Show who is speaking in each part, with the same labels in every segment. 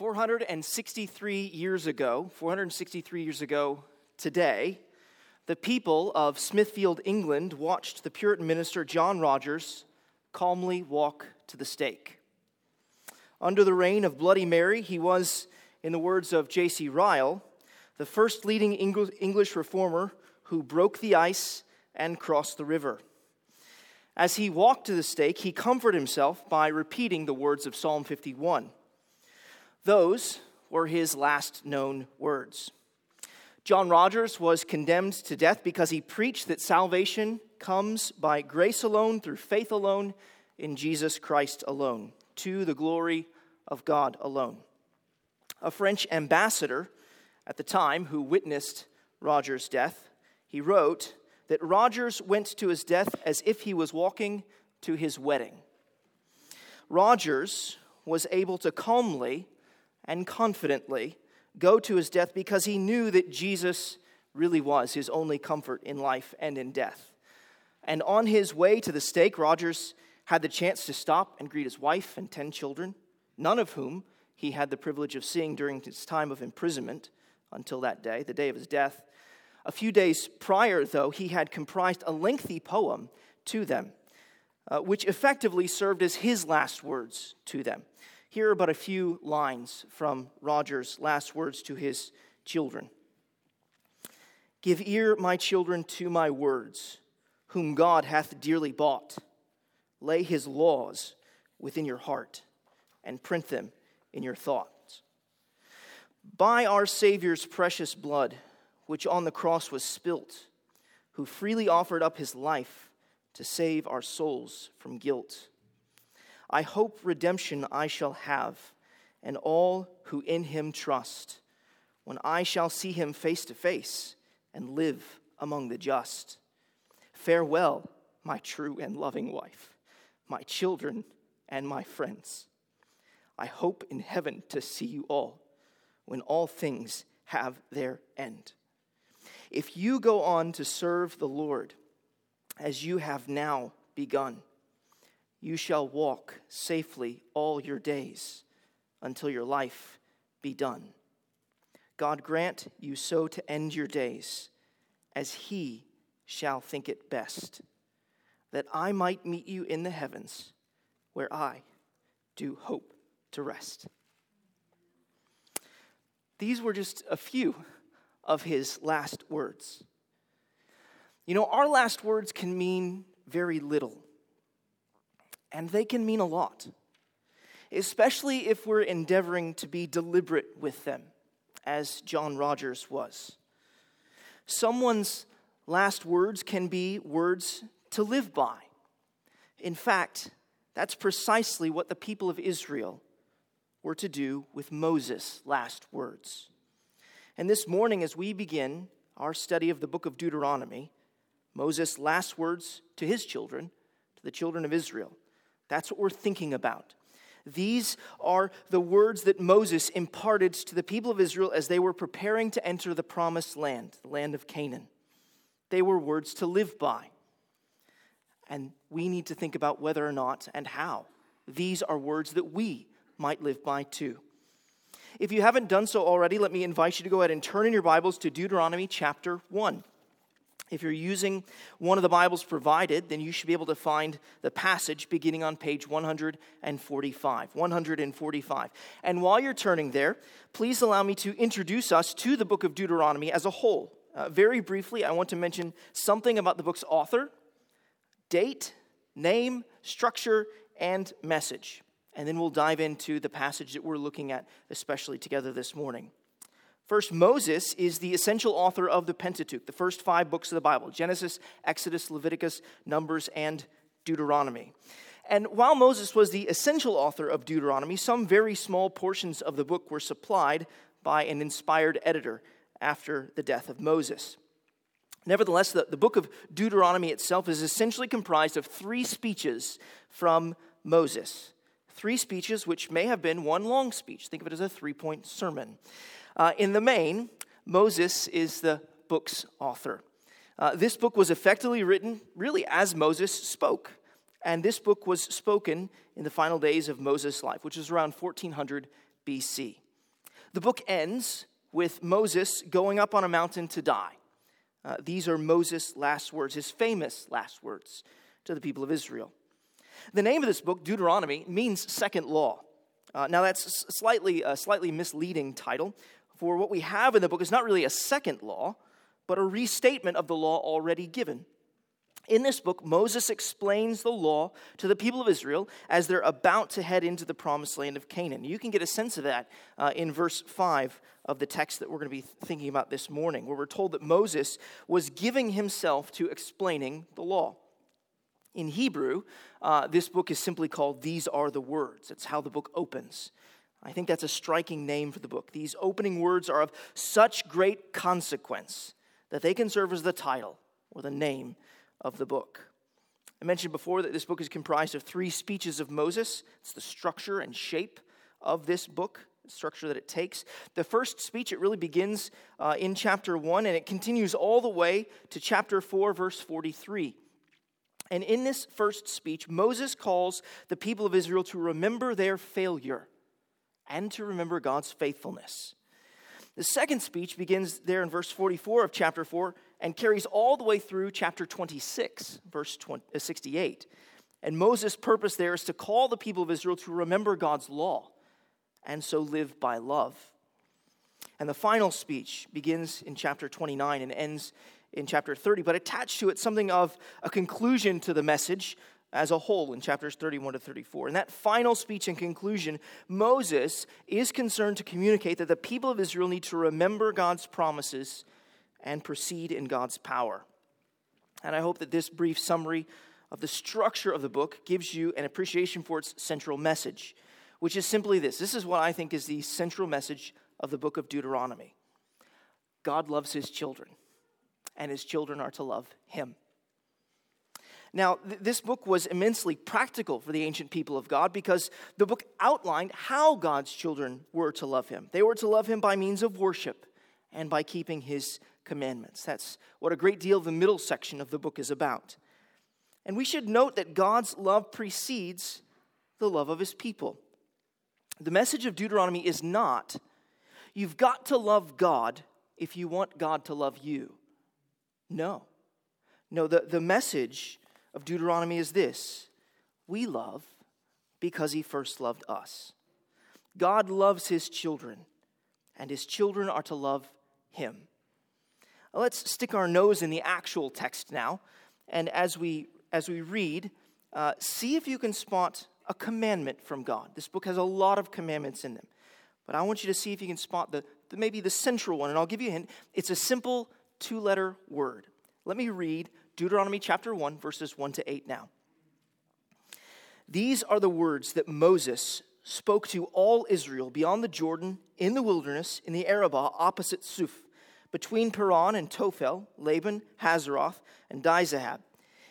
Speaker 1: 463 years ago, 463 years ago today, the people of Smithfield, England watched the Puritan minister John Rogers calmly walk to the stake. Under the reign of Bloody Mary, he was, in the words of J.C. Ryle, the first leading English reformer who broke the ice and crossed the river. As he walked to the stake, he comforted himself by repeating the words of Psalm 51. Those were his last known words. John Rogers was condemned to death because he preached that salvation comes by grace alone, through faith alone, in Jesus Christ alone, to the glory of God alone. A French ambassador at the time who witnessed Rogers' death, he wrote that Rogers went to his death as if he was walking to his wedding. Rogers was able to calmly and confidently go to his death because he knew that Jesus really was his only comfort in life and in death. And on his way to the stake, Rogers had the chance to stop and greet his wife and 10 children, none of whom he had the privilege of seeing during his time of imprisonment until that day, the day of his death. A few days prior, though, he had comprised a lengthy poem to them, uh, which effectively served as his last words to them. Here are but a few lines from Rogers' last words to his children Give ear, my children, to my words, whom God hath dearly bought. Lay his laws within your heart and print them in your thoughts. By our Savior's precious blood, which on the cross was spilt, who freely offered up his life to save our souls from guilt I hope redemption I shall have, and all who in him trust, when I shall see him face to face and live among the just. Farewell, my true and loving wife, my children and my friends. I hope in heaven to see you all when all things have their end. If you go on to serve the Lord as you have now begun, you shall walk safely all your days until your life be done. God grant you so to end your days as He shall think it best, that I might meet you in the heavens where I do hope to rest. These were just a few of his last words. You know, our last words can mean very little and they can mean a lot, especially if we're endeavoring to be deliberate with them, as John Rogers was. Someone's last words can be words to live by. In fact, that's precisely what the people of Israel were to do with Moses' last words. And this morning, as we begin our study of the book of Deuteronomy, Moses' last words to his children, to the children of Israel, that's what we're thinking about. These are the words that Moses imparted to the people of Israel as they were preparing to enter the promised land, the land of Canaan. They were words to live by. And we need to think about whether or not and how these are words that we might live by too. If you haven't done so already, let me invite you to go ahead and turn in your Bibles to Deuteronomy chapter 1. If you're using one of the Bibles provided, then you should be able to find the passage beginning on page 145. 145. And while you're turning there, please allow me to introduce us to the book of Deuteronomy as a whole. Uh, very briefly, I want to mention something about the book's author, date, name, structure, and message. And then we'll dive into the passage that we're looking at, especially together this morning. First, Moses is the essential author of the Pentateuch, the first five books of the Bible Genesis, Exodus, Leviticus, Numbers, and Deuteronomy. And while Moses was the essential author of Deuteronomy, some very small portions of the book were supplied by an inspired editor after the death of Moses. Nevertheless, the, the book of Deuteronomy itself is essentially comprised of three speeches from Moses. Three speeches, which may have been one long speech. Think of it as a three point sermon. Uh, in the main, Moses is the book's author. Uh, this book was effectively written really as Moses spoke. And this book was spoken in the final days of Moses' life, which is around 1400 BC. The book ends with Moses going up on a mountain to die. Uh, these are Moses' last words, his famous last words to the people of Israel. The name of this book, Deuteronomy, means second law. Uh, now, that's slightly, a slightly misleading title, for what we have in the book is not really a second law, but a restatement of the law already given. In this book, Moses explains the law to the people of Israel as they're about to head into the promised land of Canaan. You can get a sense of that uh, in verse 5 of the text that we're going to be thinking about this morning, where we're told that Moses was giving himself to explaining the law. In Hebrew, uh, this book is simply called These Are the Words. It's how the book opens. I think that's a striking name for the book. These opening words are of such great consequence that they can serve as the title or the name of the book. I mentioned before that this book is comprised of three speeches of Moses. It's the structure and shape of this book, the structure that it takes. The first speech, it really begins uh, in chapter 1 and it continues all the way to chapter 4, verse 43. And in this first speech, Moses calls the people of Israel to remember their failure and to remember God's faithfulness. The second speech begins there in verse 44 of chapter 4 and carries all the way through chapter 26, verse 20, uh, 68. And Moses' purpose there is to call the people of Israel to remember God's law and so live by love. And the final speech begins in chapter 29 and ends in chapter 30, but attached to it something of a conclusion to the message as a whole in chapters 31 to 34. In that final speech and conclusion, Moses is concerned to communicate that the people of Israel need to remember God's promises and proceed in God's power. And I hope that this brief summary of the structure of the book gives you an appreciation for its central message, which is simply this. This is what I think is the central message of the book of Deuteronomy God loves his children, and his children are to love him. Now, th- this book was immensely practical for the ancient people of God because the book outlined how God's children were to love him. They were to love him by means of worship and by keeping his commandments. That's what a great deal of the middle section of the book is about. And we should note that God's love precedes the love of his people. The message of Deuteronomy is not, you've got to love God if you want God to love you. No. No, the, the message of Deuteronomy is this we love because he first loved us. God loves his children, and his children are to love him. Let's stick our nose in the actual text now, and as we, as we read, uh, see if you can spot a commandment from God. This book has a lot of commandments in them, but I want you to see if you can spot the, the maybe the central one, and I'll give you a hint. It's a simple two letter word. Let me read Deuteronomy chapter 1, verses 1 to 8 now. These are the words that Moses spoke to all Israel beyond the Jordan, in the wilderness, in the Arabah, opposite Suph, between Paran and Tophel, Laban, Hazeroth, and Dizahab.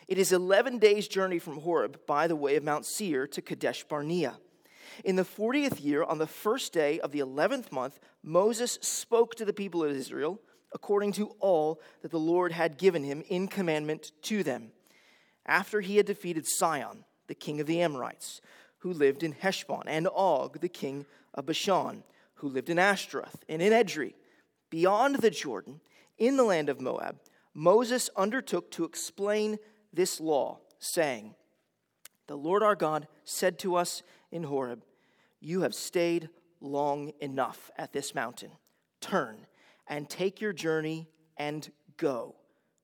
Speaker 1: It is 11 days' journey from Horeb by the way of Mount Seir to Kadesh Barnea. In the 40th year, on the first day of the 11th month, Moses spoke to the people of Israel according to all that the Lord had given him in commandment to them, after he had defeated Sihon, the king of the Amorites, who lived in Heshbon, and Og, the king of Bashan, who lived in Ashtaroth and in Edrei, beyond the Jordan, in the land of Moab, Moses undertook to explain this law, saying, The Lord our God said to us in Horeb, You have stayed long enough at this mountain. Turn and take your journey and go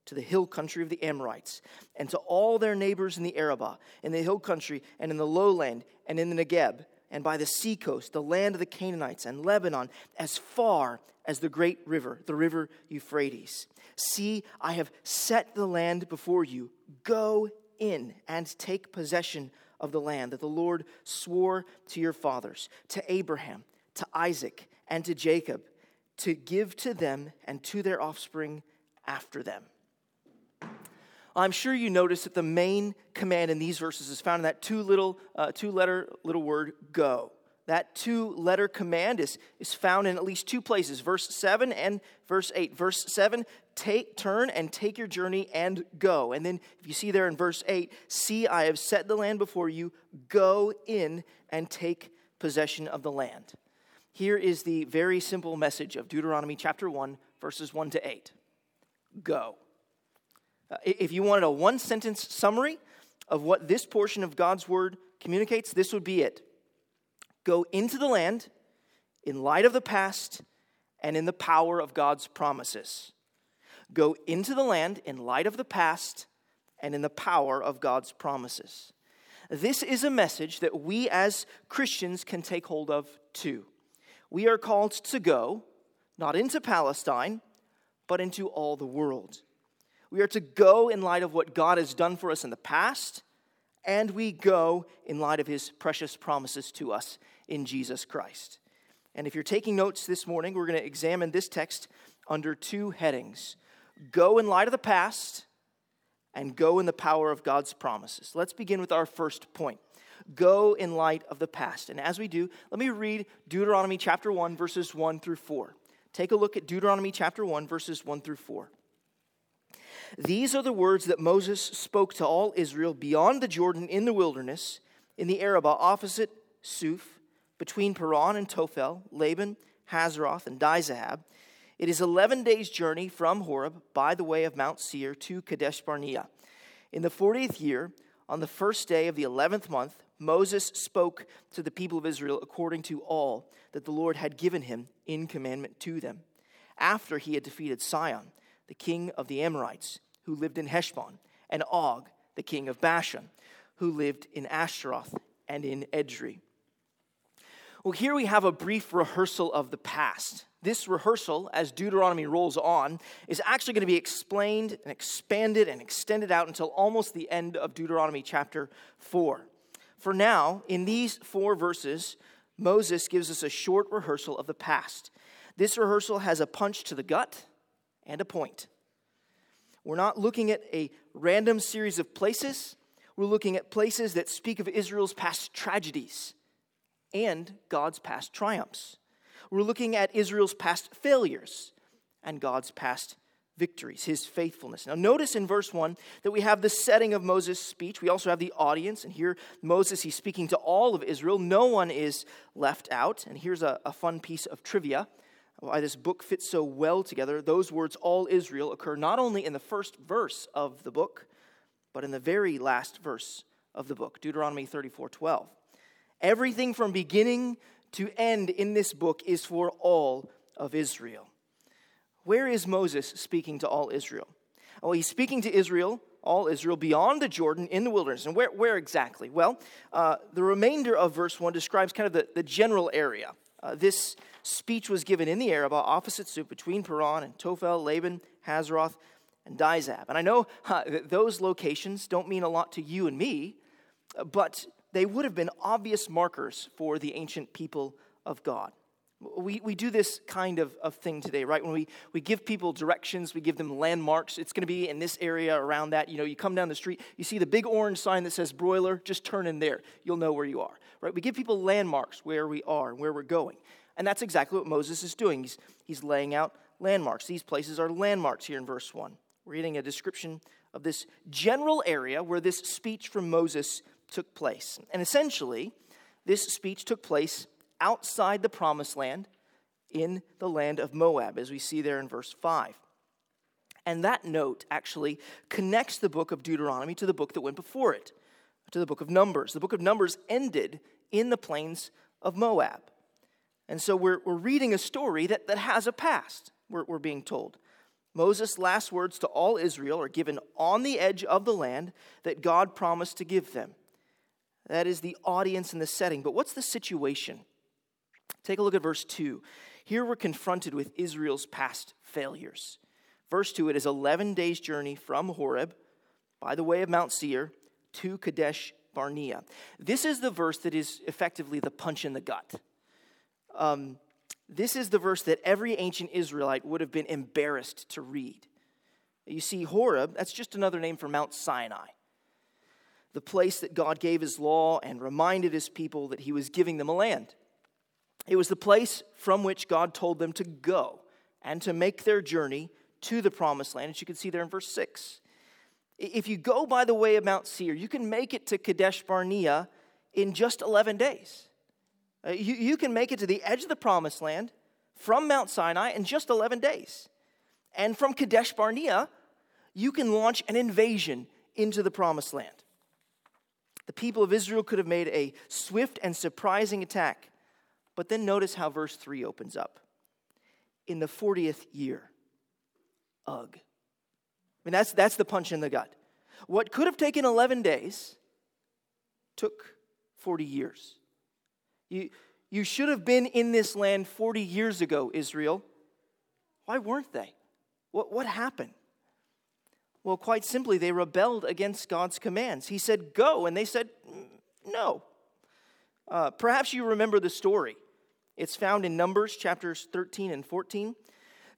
Speaker 1: to the hill country of the Amorites, and to all their neighbors in the Arabah, in the hill country, and in the lowland, and in the Negeb, and by the seacoast, the land of the Canaanites, and Lebanon, as far as the great river, the river Euphrates. See, I have set the land before you. Go in and take possession of the land that the Lord swore to your fathers, to Abraham, to Isaac, and to Jacob to give to them and to their offspring after them. I'm sure you notice that the main command in these verses is found in that two little, uh, two letter little word, go. That two letter command is, is found in at least two places, verse 7 and verse 8. Verse 7, take, turn and take your journey and go. And then if you see there in verse 8, see, I have set the land before you, go in and take possession of the land. Here is the very simple message of Deuteronomy chapter 1, verses 1 to 8 Go. Uh, if you wanted a one sentence summary of what this portion of God's word communicates, this would be it. Go into the land in light of the past and in the power of God's promises. Go into the land in light of the past and in the power of God's promises. This is a message that we as Christians can take hold of too. We are called to go, not into Palestine, but into all the world. We are to go in light of what God has done for us in the past, and we go in light of his precious promises to us in Jesus Christ. And if you're taking notes this morning, we're going to examine this text under two headings go in light of the past and go in the power of God's promises. Let's begin with our first point. Go in light of the past. And as we do, let me read Deuteronomy chapter 1, verses 1 through 4. Take a look at Deuteronomy chapter 1, verses 1 through 4. These are the words that Moses spoke to all Israel beyond the Jordan in the wilderness, in the Arabah opposite Suph, between Paran and Tophel, Laban, Hazeroth, and Dizahab it is 11 days' journey from Horeb by the way of Mount Seir to Kadesh Barnea. In the 40th year, on the first day of the 11th month, Moses spoke to the people of Israel according to all that the Lord had given him in commandment to them, after he had defeated Sihon, the king of the Amorites, who lived in Heshbon, and Og, the king of Bashan, who lived in Ashtaroth and in Edrei. Well, here we have a brief rehearsal of the past. This rehearsal, as Deuteronomy rolls on, is actually going to be explained and expanded and extended out until almost the end of Deuteronomy chapter 4. For now, in these four verses, Moses gives us a short rehearsal of the past. This rehearsal has a punch to the gut and a point. We're not looking at a random series of places, we're looking at places that speak of Israel's past tragedies and God's past triumphs. We're looking at Israel's past failures and God's past victories, his faithfulness. Now, notice in verse 1 that we have the setting of Moses' speech. We also have the audience, and here Moses, he's speaking to all of Israel. No one is left out. And here's a, a fun piece of trivia why this book fits so well together. Those words, all Israel, occur not only in the first verse of the book, but in the very last verse of the book, Deuteronomy 34 12. Everything from beginning to end in this book is for all of Israel. Where is Moses speaking to all Israel? Oh, he's speaking to Israel, all Israel, beyond the Jordan in the wilderness. And where, where exactly? Well, uh, the remainder of verse 1 describes kind of the, the general area. Uh, this speech was given in the Arabah, opposite Suph, between Paran and Tophel, Laban, Hazeroth, and Dizahab. And I know those locations don't mean a lot to you and me, but they would have been obvious markers for the ancient people of God. We, we do this kind of, of thing today, right? When we, we give people directions, we give them landmarks. It's going to be in this area around that. You know, you come down the street, you see the big orange sign that says broiler, just turn in there. You'll know where you are, right? We give people landmarks where we are and where we're going. And that's exactly what Moses is doing. He's, he's laying out landmarks. These places are landmarks here in verse 1. We're reading a description of this general area where this speech from Moses took place. And essentially, this speech took place outside the promised land in the land of Moab, as we see there in verse 5. And that note actually connects the book of Deuteronomy to the book that went before it, to the book of Numbers. The book of Numbers ended in the plains of Moab. And so we're, we're reading a story that, that has a past, we're, we're being told. Moses' last words to all Israel are given on the edge of the land that God promised to give them. That is the audience and the setting. But what's the situation? Take a look at verse 2. Here we're confronted with Israel's past failures. Verse 2 it is 11 days' journey from Horeb by the way of Mount Seir to Kadesh Barnea. This is the verse that is effectively the punch in the gut. Um, this is the verse that every ancient Israelite would have been embarrassed to read. You see, Horeb, that's just another name for Mount Sinai the place that God gave his law and reminded his people that he was giving them a land. It was the place from which God told them to go and to make their journey to the promised land, as you can see there in verse 6. If you go by the way of Mount Seir, you can make it to Kadesh Barnea in just 11 days. Uh, you, you can make it to the edge of the promised land from Mount Sinai in just 11 days. And from Kadesh Barnea, you can launch an invasion into the promised land. The people of Israel could have made a swift and surprising attack. But then notice how verse 3 opens up. In the 40th year. Ugh. I mean, that's, that's the punch in the gut. What could have taken 11 days took 40 years. You, you should have been in this land 40 years ago, Israel. Why weren't they? What, what happened? Well, quite simply, they rebelled against God's commands. He said, Go, and they said, No. Uh, perhaps you remember the story. It's found in Numbers chapters 13 and 14.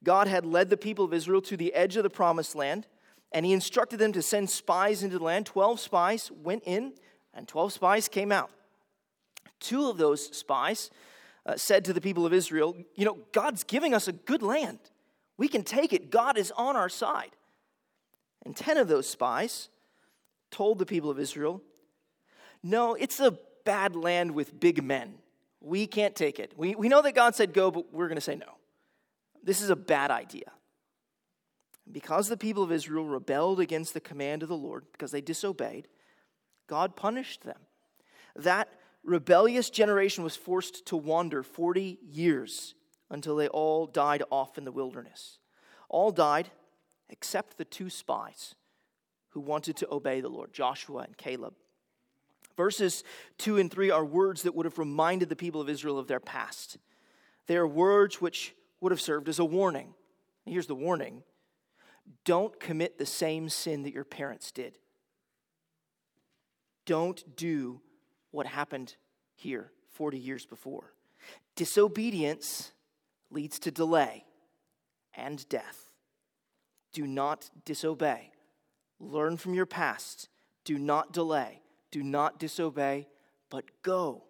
Speaker 1: God had led the people of Israel to the edge of the promised land, and he instructed them to send spies into the land. Twelve spies went in, and 12 spies came out. Two of those spies uh, said to the people of Israel, You know, God's giving us a good land. We can take it. God is on our side. And 10 of those spies told the people of Israel, No, it's a bad land with big men. We can't take it. We, we know that God said go, but we're going to say no. This is a bad idea. Because the people of Israel rebelled against the command of the Lord, because they disobeyed, God punished them. That rebellious generation was forced to wander 40 years until they all died off in the wilderness. All died except the two spies who wanted to obey the Lord, Joshua and Caleb. Verses 2 and 3 are words that would have reminded the people of Israel of their past. They are words which would have served as a warning. Here's the warning don't commit the same sin that your parents did. Don't do what happened here 40 years before. Disobedience leads to delay and death. Do not disobey. Learn from your past. Do not delay. Do not disobey, but go.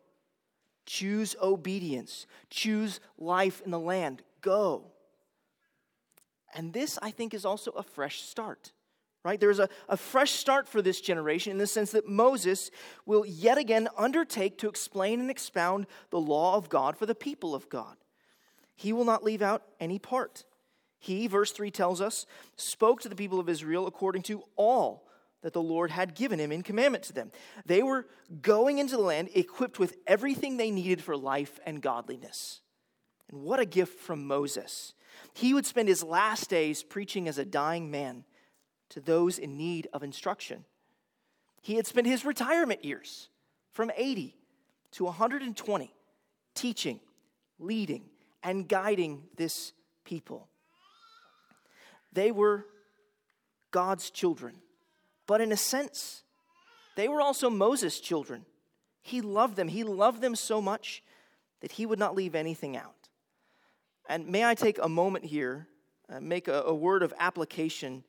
Speaker 1: Choose obedience. Choose life in the land. Go. And this, I think, is also a fresh start right? There's a, a fresh start for this generation in the sense that Moses will yet again undertake to explain and expound the law of God for the people of God. He will not leave out any part. He, verse 3 tells us, spoke to the people of Israel according to all that the Lord had given him in commandment to them. They were going into the land equipped with everything they needed for life and godliness. And what a gift from Moses. He would spend his last days preaching as a dying man to those in need of instruction. He had spent his retirement years from 80 to 120 teaching, leading, and guiding this people. They were God's children, but in a sense, they were also Moses' children. He loved them. He loved them so much that he would not leave anything out. And may I take a moment here, uh, make a, a word of application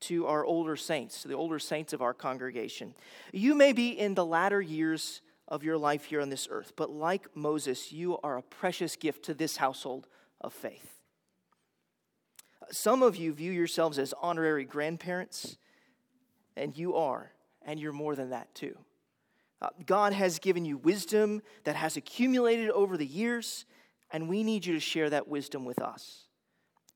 Speaker 1: to our older saints, to the older saints of our congregation. You may be in the latter years of your life here on this earth, but like Moses, you are a precious gift to this household of faith. Some of you view yourselves as honorary grandparents, and you are, and you're more than that too. Uh, God has given you wisdom that has accumulated over the years, and we need you to share that wisdom with us.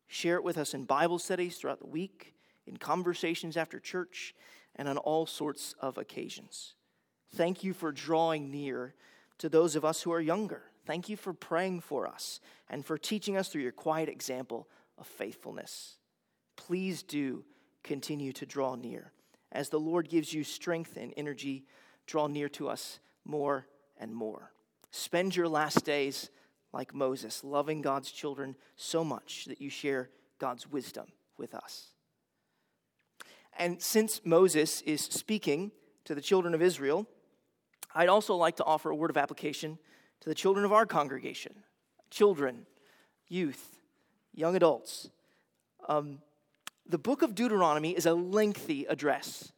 Speaker 1: Share it with us in Bible studies throughout the week in conversations after church, and on all sorts of occasions. Thank you for drawing near to those of us who are younger. Thank you for praying for us and for teaching us through your quiet example of faithfulness. Please do continue to draw near. As the Lord gives you strength and energy, draw near to us more and more. Spend your last days like Moses, loving God's children so much that you share God's wisdom with us. And since Moses is speaking to the children of Israel, I'd also like to offer a word of application to the children of our congregation children, youth, young adults. Um, the book of Deuteronomy is a lengthy address,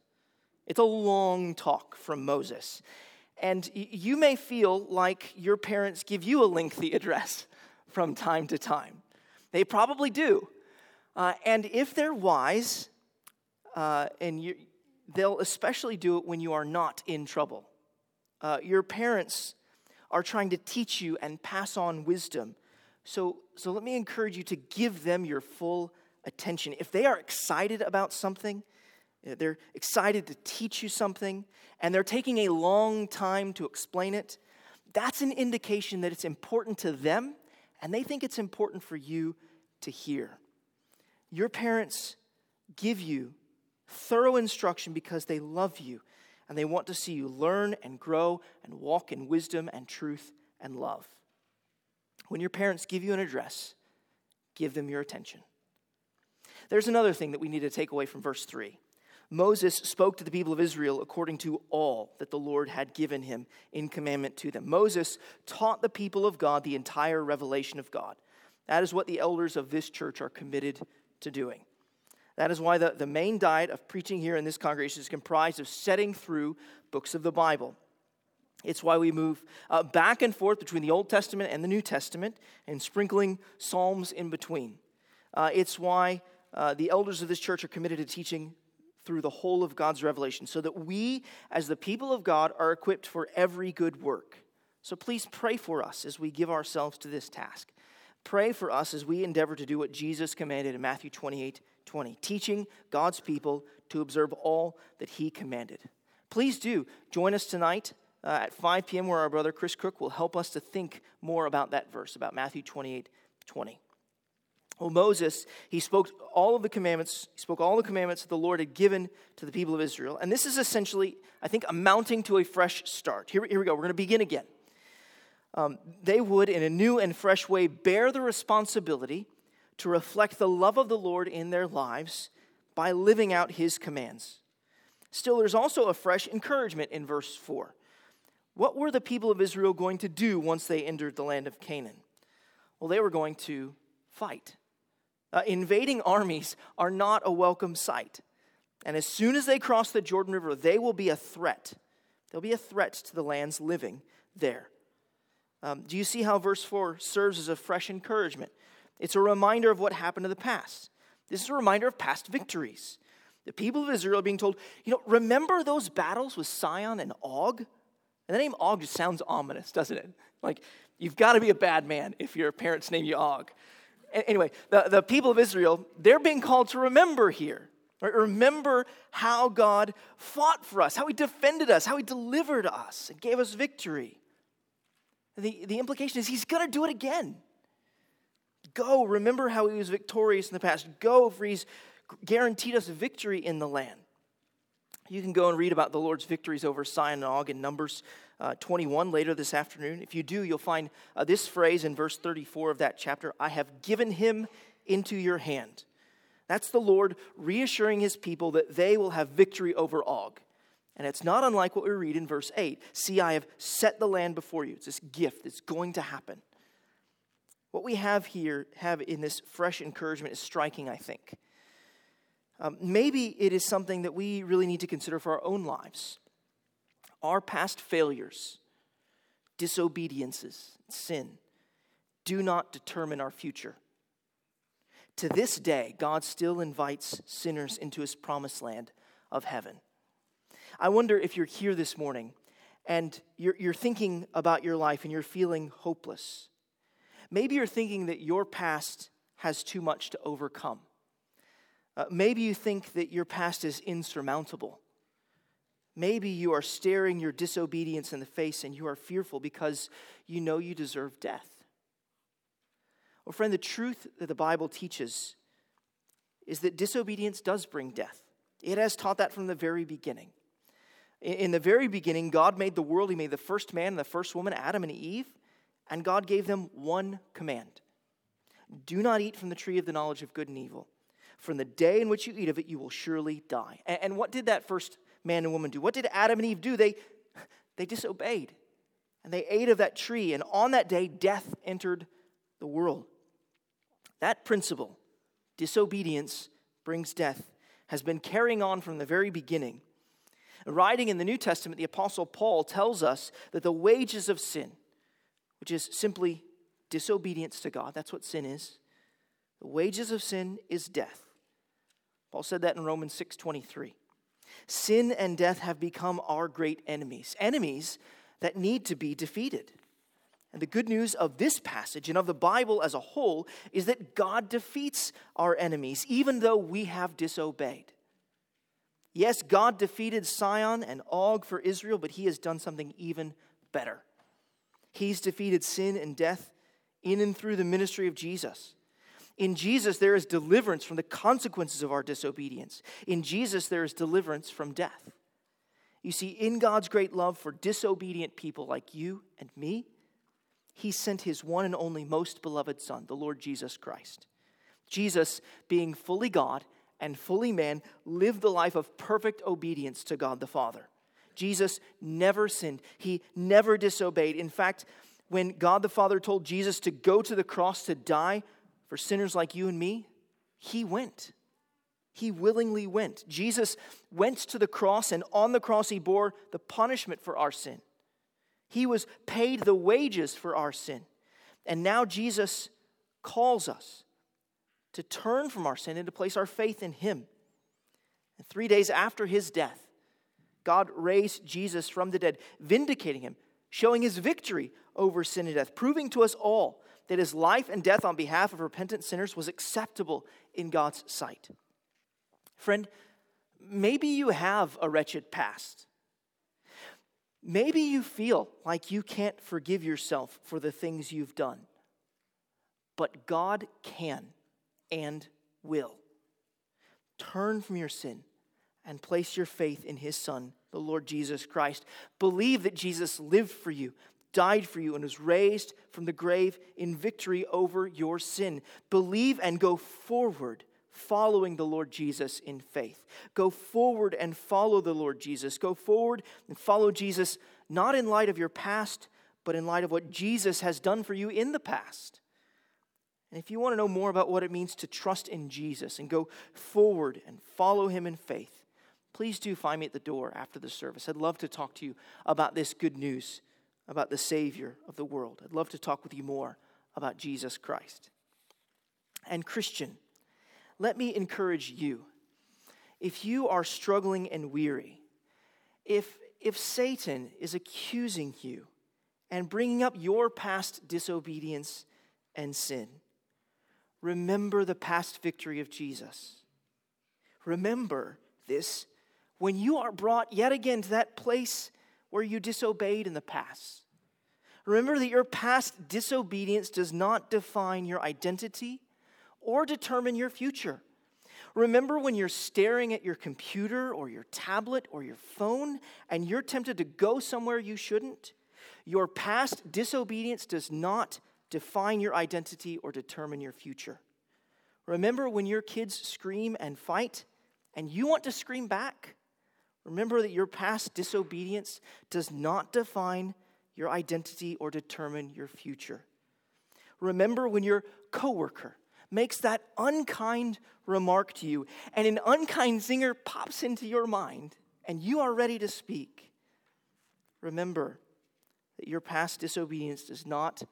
Speaker 1: it's a long talk from Moses. And you may feel like your parents give you a lengthy address from time to time. They probably do. Uh, and if they're wise, uh, and you, they'll especially do it when you are not in trouble. Uh, your parents are trying to teach you and pass on wisdom. So, so let me encourage you to give them your full attention. If they are excited about something, eh, they're excited to teach you something, and they're taking a long time to explain it, that's an indication that it's important to them and they think it's important for you to hear. Your parents give you thorough instruction because they love you and they want to see you learn and grow and walk in wisdom and truth and love. When your parents give you an address, give them your attention. There's another thing that we need to take away from verse 3. Moses spoke to the people of Israel according to all that the Lord had given him in commandment to them. Moses taught the people of God the entire revelation of God. That is what the elders of this church are committed to doing. That is why the, the main diet of preaching here in this congregation is comprised of setting through books of the Bible. It's why we move uh, back and forth between the Old Testament and the New Testament and sprinkling Psalms in between. Uh, it's why uh, the elders of this church are committed to teaching through the whole of God's revelation, so that we, as the people of God, are equipped for every good work. So please pray for us as we give ourselves to this task. Pray for us as we endeavor to do what Jesus commanded in Matthew 28 20, teaching God's people to observe all that He commanded. Please do join us tonight uh, at 5 p.m., where our brother Chris Cook will help us to think more about that verse, about Matthew 28 20. Well, Moses, he spoke all of the commandments, he spoke all the commandments that the Lord had given to the people of Israel. And this is essentially, I think, amounting to a fresh start. Here, here we go. We're going to begin again. Um, they would, in a new and fresh way, bear the responsibility to reflect the love of the Lord in their lives by living out his commands. Still, there's also a fresh encouragement in verse 4. What were the people of Israel going to do once they entered the land of Canaan? Well, they were going to fight. Uh, invading armies are not a welcome sight. And as soon as they cross the Jordan River, they will be a threat. They'll be a threat to the lands living there. Um, do you see how verse 4 serves as a fresh encouragement? It's a reminder of what happened in the past. This is a reminder of past victories. The people of Israel are being told, you know, remember those battles with Sihon and Og? And the name Og just sounds ominous, doesn't it? Like, you've got to be a bad man if your parents name you Og anyway, the, the people of Israel, they're being called to remember here. Right? Remember how God fought for us, how He defended us, how He delivered us and gave us victory. The, the implication is He's going to do it again. Go, remember how He was victorious in the past. Go, for He's guaranteed us victory in the land. You can go and read about the Lord's victories over Og in Numbers uh, 21 later this afternoon. If you do, you'll find uh, this phrase in verse 34 of that chapter I have given him into your hand. That's the Lord reassuring his people that they will have victory over Og. And it's not unlike what we read in verse 8 See, I have set the land before you. It's this gift that's going to happen. What we have here, have in this fresh encouragement, is striking, I think. Um, maybe it is something that we really need to consider for our own lives. Our past failures, disobediences, sin do not determine our future. To this day, God still invites sinners into his promised land of heaven. I wonder if you're here this morning and you're, you're thinking about your life and you're feeling hopeless. Maybe you're thinking that your past has too much to overcome. Uh, maybe you think that your past is insurmountable. Maybe you are staring your disobedience in the face and you are fearful because you know you deserve death. Well, friend, the truth that the Bible teaches is that disobedience does bring death. It has taught that from the very beginning. In the very beginning, God made the world. He made the first man and the first woman, Adam and Eve, and God gave them one command Do not eat from the tree of the knowledge of good and evil. From the day in which you eat of it, you will surely die. And what did that first man and woman do? What did Adam and Eve do? They, they disobeyed. And they ate of that tree. And on that day, death entered the world. That principle, disobedience brings death, has been carrying on from the very beginning. Writing in the New Testament, the Apostle Paul tells us that the wages of sin, which is simply disobedience to God, that's what sin is. The wages of sin is death. Paul said that in Romans 6:23. Sin and death have become our great enemies, enemies that need to be defeated. And the good news of this passage and of the Bible as a whole is that God defeats our enemies, even though we have disobeyed. Yes, God defeated Sihon and Og for Israel, but he has done something even better. He's defeated sin and death in and through the ministry of Jesus. In Jesus, there is deliverance from the consequences of our disobedience. In Jesus, there is deliverance from death. You see, in God's great love for disobedient people like you and me, He sent His one and only most beloved Son, the Lord Jesus Christ. Jesus, being fully God and fully man, lived the life of perfect obedience to God the Father. Jesus never sinned, He never disobeyed. In fact, when God the Father told Jesus to go to the cross to die for sinners like you and me, He went. He willingly went. Jesus went to the cross, and on the cross, he bore the punishment for our sin. He was paid the wages for our sin. And now Jesus calls us to turn from our sin and to place our faith in him. And three days after his death, God raised Jesus from the dead, vindicating him, showing his victory over sin and death, proving to us all that his life and death on behalf of repentant sinners was acceptable in God's sight. Friend, maybe you have a wretched past. Maybe you feel like you can't forgive yourself for the things you've done. But God can and will. Turn from your sin and place your faith in His Son, the Lord Jesus Christ. Believe that Jesus lived for you, died for you, and was raised from the grave in victory over your sin. Believe and go forward following the Lord Jesus in faith. Go forward and follow the Lord Jesus. Go forward and follow Jesus, not in light of your past, but in light of what Jesus has done for you in the past. And if you want to know more about what it means to trust in Jesus and go forward and follow him in faith, please do find me at the door after the service. I'd love to talk to you about this good news about the Savior of the world. I'd love to talk with you more about Jesus Christ. And, Christian, let me encourage you. If you are struggling and weary, if, if Satan is accusing you and bringing up your past disobedience and sin, remember the past victory of Jesus. Remember this when you are brought yet again to that place where you disobeyed in the past. Remember that your past disobedience does not define your identity or determine your future. Remember when you're staring at your computer or your tablet or your phone and you're tempted to go somewhere you shouldn't? Your past disobedience does not define your identity or determine your future. Remember when your kids scream and fight and you want to scream back? Remember that your past disobedience does not define your identity or determine your future. Remember when your coworker makes that unkind remark to you, and an unkind zinger pops into your mind, and you are ready to speak, remember that your past disobedience does not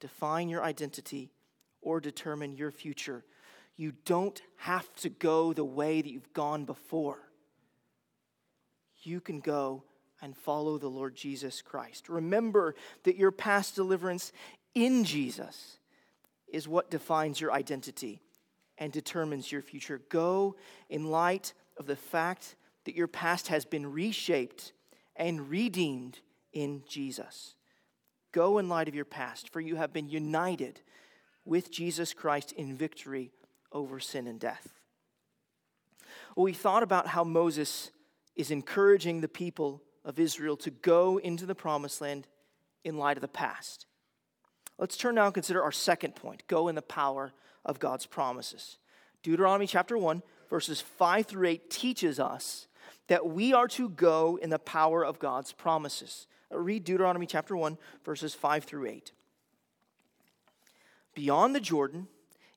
Speaker 1: define your identity or determine your future. You don't have to go the way that you've gone before. You can go and follow the Lord Jesus Christ. Remember that your past deliverance in Jesus is what defines your identity and determines your future. Go in light of the fact that your past has been reshaped and redeemed in Jesus. Go in light of your past, for you have been united with Jesus Christ in victory over sin and death. Well, we thought about how Moses is encouraging the people of Israel to go into the promised land in light of the past. Let's turn now and consider our second point go in the power of God's promises. Deuteronomy chapter 1, verses 5 through 8 teaches us that we are to go in the power of God's promises. Uh, read Deuteronomy chapter 1, verses 5 through 8. Beyond the Jordan,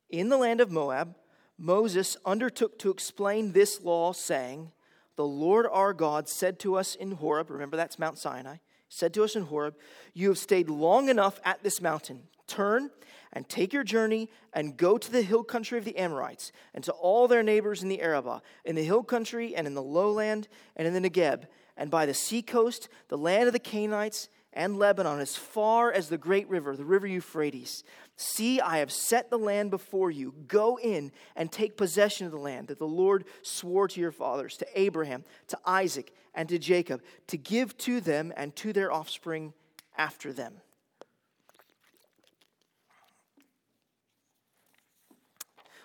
Speaker 1: in the land of Moab, Moses undertook to explain this law, saying, The Lord our God said to us in Horeb, remember that's Mount Sinai, said to us in Horeb, You have stayed long enough at this mountain. Turn and take your journey and go to the hill country of the Amorites and to all their neighbors in the Arabah, in the hill country and in the lowland and in the Negeb, and by the seacoast, the land of the Canaanites and Lebanon as far as the great river, the river Euphrates. See, I have set the land before you. Go in and take possession of the land that the Lord swore to your fathers, to Abraham, to Isaac, and to Jacob, to give to them and to their offspring after them.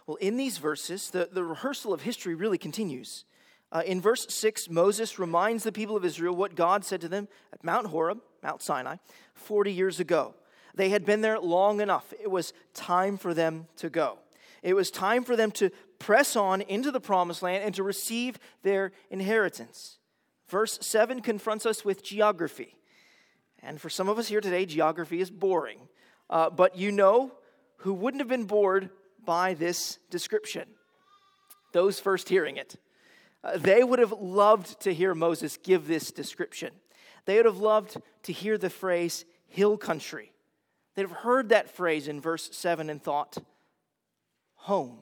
Speaker 1: Well, in these verses, the, the rehearsal of history really continues. Uh, in verse 6, Moses reminds the people of Israel what God said to them at Mount Horeb, Mount Sinai, 40 years ago. They had been there long enough. It was time for them to go. It was time for them to press on into the promised land and to receive their inheritance. Verse 7 confronts us with geography. And for some of us here today, geography is boring. Uh, but you know who wouldn't have been bored by this description? Those first hearing it. Uh, they would have loved to hear Moses give this description. They would have loved to hear the phrase hill country. They'd have heard that phrase in verse 7 and thought, home.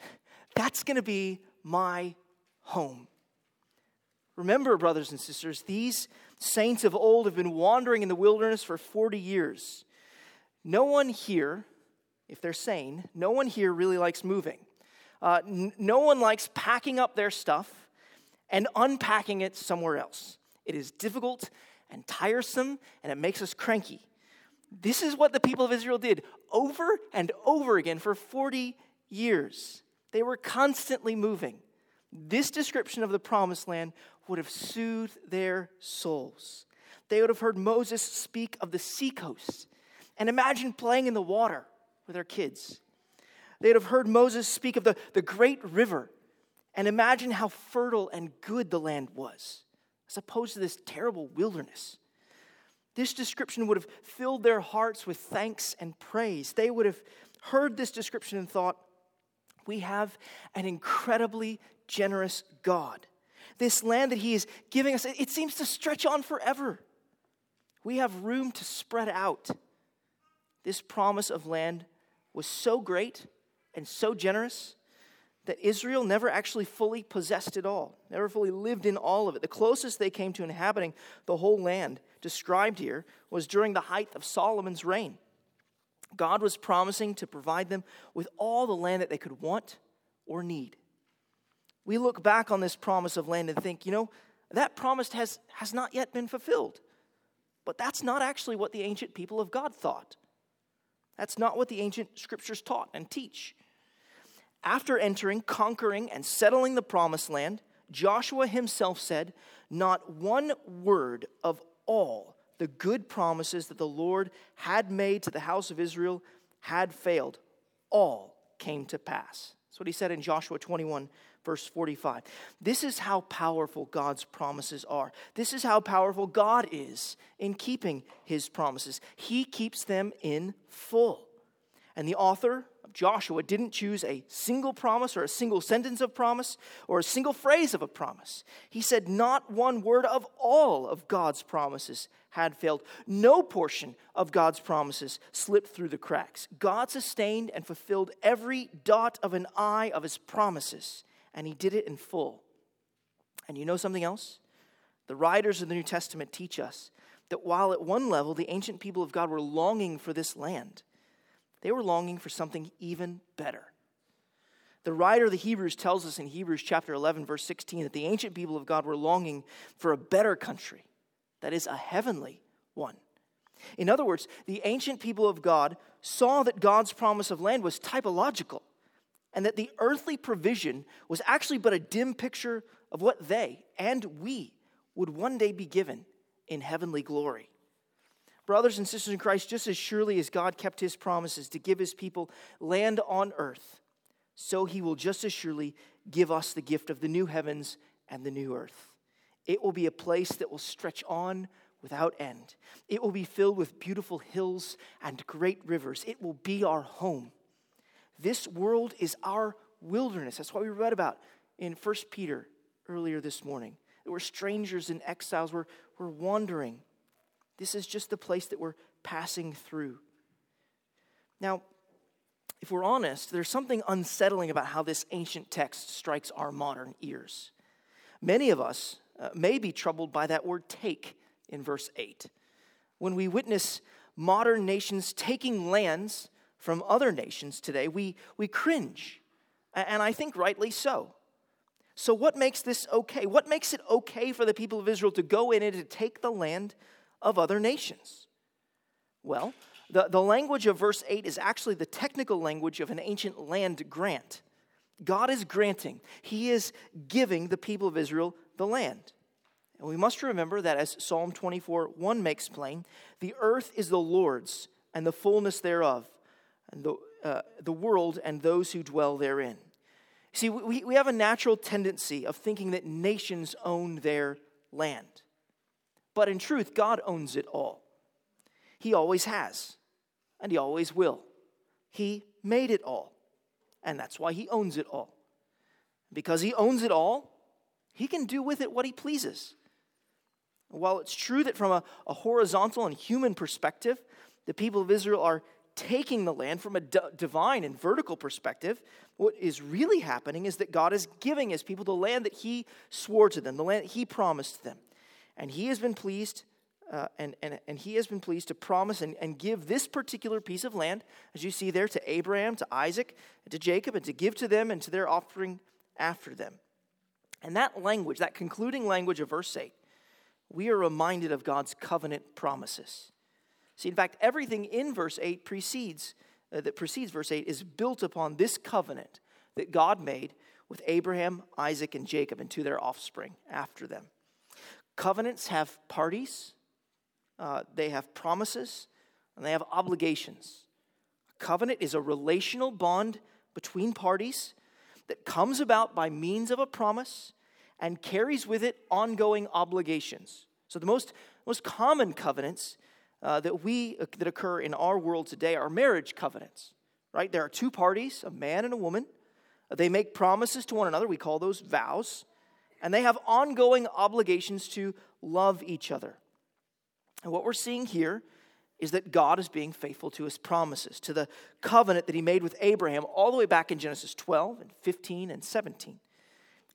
Speaker 1: That's going to be my home. Remember, brothers and sisters, these saints of old have been wandering in the wilderness for 40 years. No one here, if they're sane, no one here really likes moving. Uh, n- no one likes packing up their stuff and unpacking it somewhere else. It is difficult and tiresome, and it makes us cranky. This is what the people of Israel did over and over again for 40 years. They were constantly moving. This description of the promised land would have soothed their souls. They would have heard Moses speak of the seacoast and imagine playing in the water with their kids. They'd have heard Moses speak of the, the great river and imagine how fertile and good the land was, as opposed to this terrible wilderness. This description would have filled their hearts with thanks and praise. They would have heard this description and thought, we have an incredibly generous God. This land that He is giving us, it seems to stretch on forever. We have room to spread out. This promise of land was so great and so generous that Israel never actually fully possessed it all, never fully lived in all of it. The closest they came to inhabiting the whole land described here was during the height of Solomon's reign. God was promising to provide them with all the land that they could want or need. We look back on this promise of land and think, you know, that promise has, has not yet been fulfilled. But that's not actually what the ancient people of God thought. That's not what the ancient scriptures taught and teach. After entering, conquering, and settling the promised land, Joshua himself said, Not one word of all the good promises that the Lord had made to the house of Israel had failed. All came to pass. That's what he said in Joshua 21, verse 45. This is how powerful God's promises are. This is how powerful God is in keeping his promises. He keeps them in full. And the author Joshua didn't choose a single promise or a single sentence of promise or a single phrase of a promise. He said not one word of all of God's promises had failed. No portion of God's promises slipped through the cracks. God sustained and fulfilled every dot of an I of his promises, and he did it in full. And you know something else? The writers of the New Testament teach us that while at one level the ancient people of God were longing for this land, they were longing for something even better. The writer of the Hebrews tells us in Hebrews chapter 11, verse 16, that the ancient people of God were longing for a better country, that is, a heavenly one. In other words, the ancient people of God saw that God's promise of land was typological and that the earthly provision was actually but a dim picture of what they and we would one day be given in heavenly glory. Brothers and sisters in Christ, just as surely as God kept his promises to give his people land on earth, so he will just as surely give us the gift of the new heavens and the new earth. It will be a place that will stretch on without end. It will be filled with beautiful hills and great rivers. It will be our home. This world is our wilderness. That's what we read about in 1 Peter earlier this morning. We're strangers and exiles, we're, we're wandering. This is just the place that we're passing through. Now, if we're honest, there's something unsettling about how this ancient text strikes our modern ears. Many of us uh, may be troubled by that word take in verse 8. When we witness modern nations taking lands from other nations today, we, we cringe, and I think rightly so. So, what makes this okay? What makes it okay for the people of Israel to go in and to take the land of other nations? Well, the, the language of verse 8 is actually the technical language of an ancient land grant. God is granting, He is giving the people of Israel the land. And we must remember that, as Psalm 24 1 makes plain, the earth is the Lord's and the fullness thereof, and the, uh, the world and those who dwell therein. See, we, we have a natural tendency of thinking that nations own their land. But in truth, God owns it all. He always has, and He always will. He made it all, and that's why He owns it all. Because He owns it all, He can do with it what He pleases. While it's true that from a, a horizontal and human perspective, the people of Israel are taking the land from a d- divine and vertical perspective, what is really happening is that God is giving his people the land that he swore to them, the land that he promised them. And he has been pleased. Uh, and, and, and he has been pleased to promise and, and give this particular piece of land, as you see there, to Abraham, to Isaac, and to Jacob, and to give to them and to their offspring after them. And that language, that concluding language of verse 8, we are reminded of God's covenant promises. See, in fact, everything in verse 8 precedes, uh, that precedes verse 8 is built upon this covenant that God made with Abraham, Isaac, and Jacob, and to their offspring after them. Covenants have parties, uh, they have promises, and they have obligations. A covenant is a relational bond between parties that comes about by means of a promise and carries with it ongoing obligations. So the most, most common covenants uh, that we uh, that occur in our world today are marriage covenants right there are two parties a man and a woman they make promises to one another we call those vows and they have ongoing obligations to love each other and what we're seeing here is that God is being faithful to his promises, to the covenant that he made with Abraham all the way back in Genesis 12 and 15 and 17.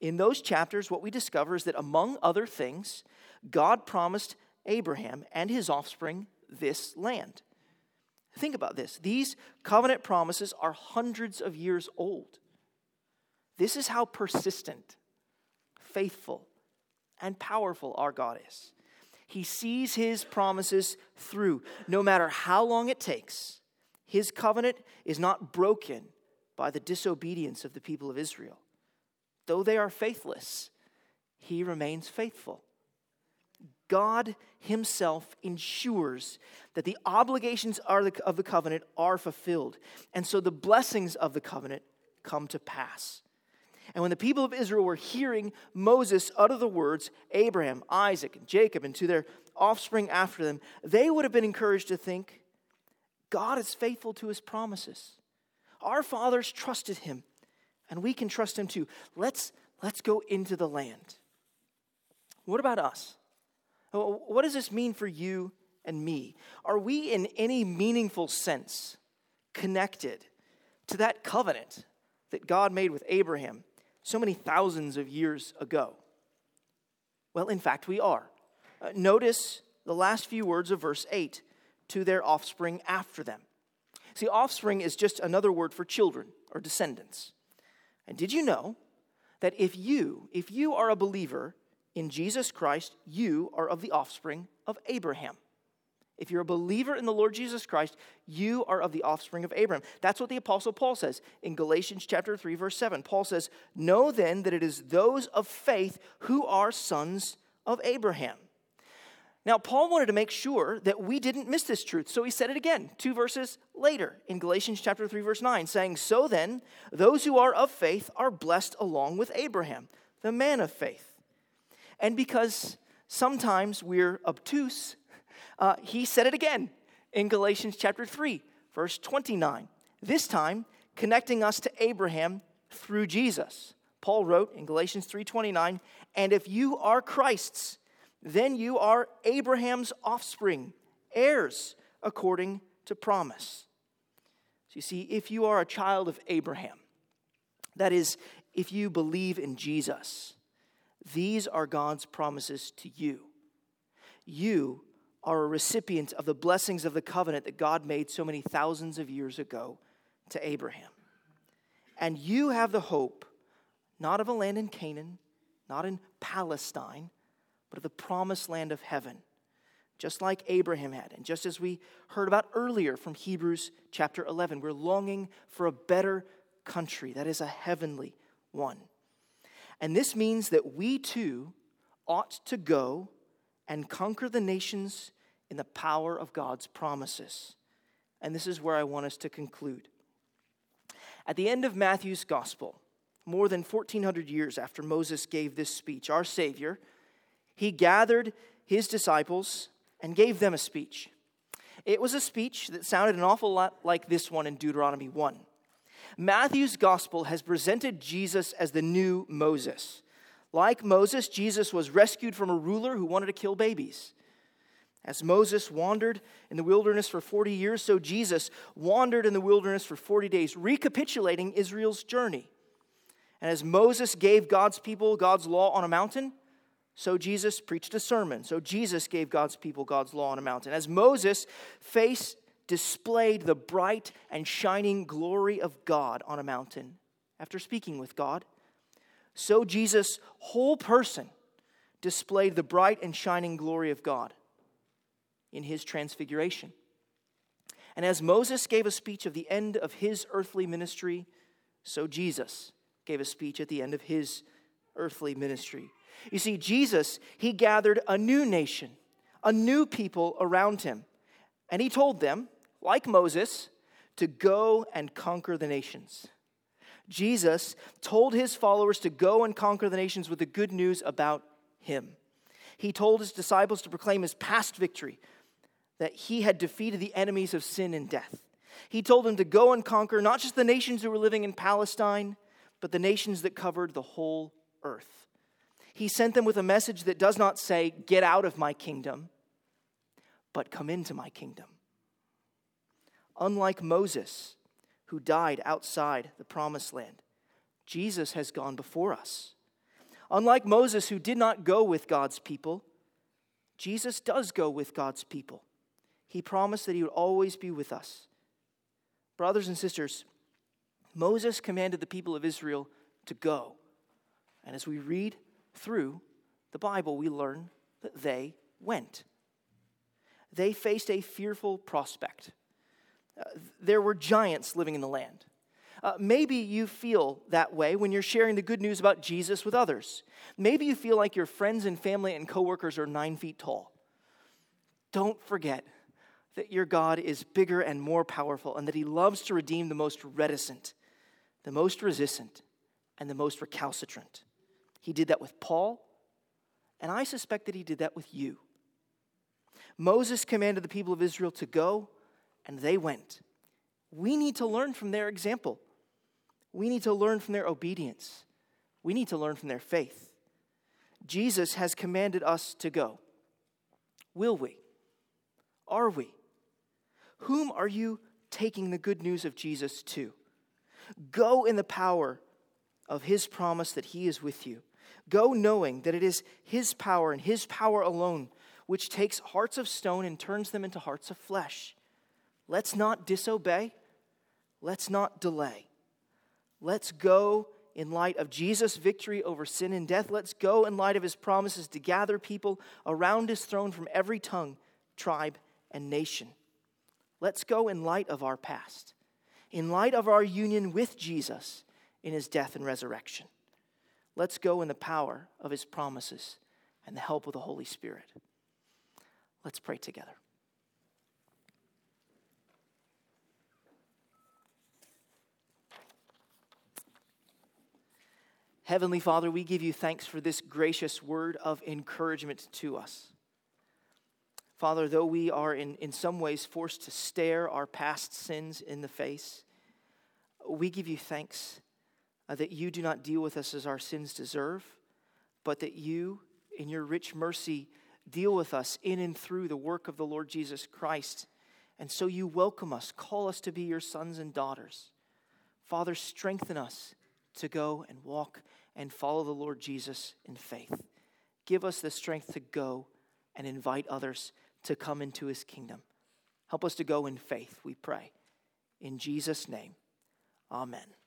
Speaker 1: In those chapters, what we discover is that among other things, God promised Abraham and his offspring this land. Think about this. These covenant promises are hundreds of years old. This is how persistent, faithful, and powerful our God is. He sees his promises through, no matter how long it takes. His covenant is not broken by the disobedience of the people of Israel. Though they are faithless, he remains faithful. God Himself ensures that the obligations of the covenant are fulfilled. And so the blessings of the covenant come to pass. And when the people of Israel were hearing Moses utter the words, Abraham, Isaac, and Jacob, and to their offspring after them, they would have been encouraged to think, God is faithful to his promises. Our fathers trusted him, and we can trust him too. Let's, let's go into the land. What about us? What does this mean for you and me? Are we, in any meaningful sense, connected to that covenant that God made with Abraham so many thousands of years ago? Well, in fact, we are. Uh, notice the last few words of verse 8 to their offspring after them. See, offspring is just another word for children or descendants. And did you know that if you, if you are a believer, in Jesus Christ, you are of the offspring of Abraham. If you're a believer in the Lord Jesus Christ, you are of the offspring of Abraham. That's what the Apostle Paul says in Galatians chapter 3, verse 7. Paul says, Know then that it is those of faith who are sons of Abraham. Now, Paul wanted to make sure that we didn't miss this truth, so he said it again two verses later in Galatians chapter 3, verse 9, saying, So then, those who are of faith are blessed along with Abraham, the man of faith. And because sometimes we're obtuse, uh, he said it again in Galatians chapter 3, verse 29. This time, connecting us to Abraham through Jesus. Paul wrote in Galatians 3:29, "And if you are Christ's, then you are Abraham's offspring, heirs according to promise." So you see, if you are a child of Abraham, that is, if you believe in Jesus, these are God's promises to you. You are a recipient of the blessings of the covenant that God made so many thousands of years ago to Abraham. And you have the hope not of a land in Canaan, not in Palestine, but of the promised land of heaven, just like Abraham had. And just as we heard about earlier from Hebrews chapter 11, we're longing for a better country that is a heavenly one. And this means that we too ought to go and conquer the nations in the power of God's promises. And this is where I want us to conclude. At the end of Matthew's gospel, more than 1400 years after Moses gave this speech, our Savior, he gathered his disciples and gave them a speech. It was a speech that sounded an awful lot like this one in Deuteronomy 1. Matthew's gospel has presented Jesus as the new Moses. Like Moses, Jesus was rescued from a ruler who wanted to kill babies. As Moses wandered in the wilderness for 40 years, so Jesus wandered in the wilderness for 40 days, recapitulating Israel's journey. And as Moses gave God's people God's law on a mountain, so Jesus preached a sermon. So Jesus gave God's people God's law on a mountain. As Moses face displayed the bright and shining glory of God on a mountain after speaking with God, so Jesus' whole person displayed the bright and shining glory of God in his transfiguration. And as Moses gave a speech of the end of his earthly ministry, so Jesus gave a speech at the end of his earthly ministry. You see, Jesus, he gathered a new nation, a new people around him. And he told them, like Moses, to go and conquer the nations. Jesus told his followers to go and conquer the nations with the good news about him. He told his disciples to proclaim his past victory, that he had defeated the enemies of sin and death. He told them to go and conquer not just the nations who were living in Palestine, but the nations that covered the whole earth. He sent them with a message that does not say, Get out of my kingdom, but come into my kingdom. Unlike Moses, who died outside the promised land. Jesus has gone before us. Unlike Moses, who did not go with God's people, Jesus does go with God's people. He promised that he would always be with us. Brothers and sisters, Moses commanded the people of Israel to go. And as we read through the Bible, we learn that they went. They faced a fearful prospect there were giants living in the land. Uh, maybe you feel that way when you're sharing the good news about Jesus with others. Maybe you feel like your friends and family and coworkers are nine feet tall. Don't forget that your God is bigger and more powerful and that He loves to redeem the most reticent, the most resistant, and the most recalcitrant. He did that with Paul, and I suspect that He did that with you. Moses commanded the people of Israel to go and they went. We need to learn from their example. We need to learn from their obedience. We need to learn from their faith. Jesus has commanded us to go. Will we? Are we? Whom are you taking the good news of Jesus to? Go in the power of his promise that he is with you. Go knowing that it is his power and his power alone which takes hearts of stone and turns them into hearts of flesh. Let's not disobey. Let's not delay. Let's go in light of Jesus' victory over sin and death. Let's go in light of his promises to gather people around his throne from every tongue, tribe, and nation. Let's go in light of our past, in light of our union with Jesus in his death and resurrection. Let's go in the power of his promises and the help of the Holy Spirit. Let's pray together. Heavenly Father, we give you thanks for this gracious word of encouragement to us. Father, though we are in, in some ways forced to stare our past sins in the face, we give you thanks uh, that you do not deal with us as our sins deserve, but that you, in your rich mercy, deal with us in and through the work of the Lord Jesus Christ. And so you welcome us, call us to be your sons and daughters. Father, strengthen us to go and walk and follow the Lord Jesus in faith. Give us the strength to go and invite others to come into his kingdom. Help us to go in faith, we pray. In Jesus' name, amen.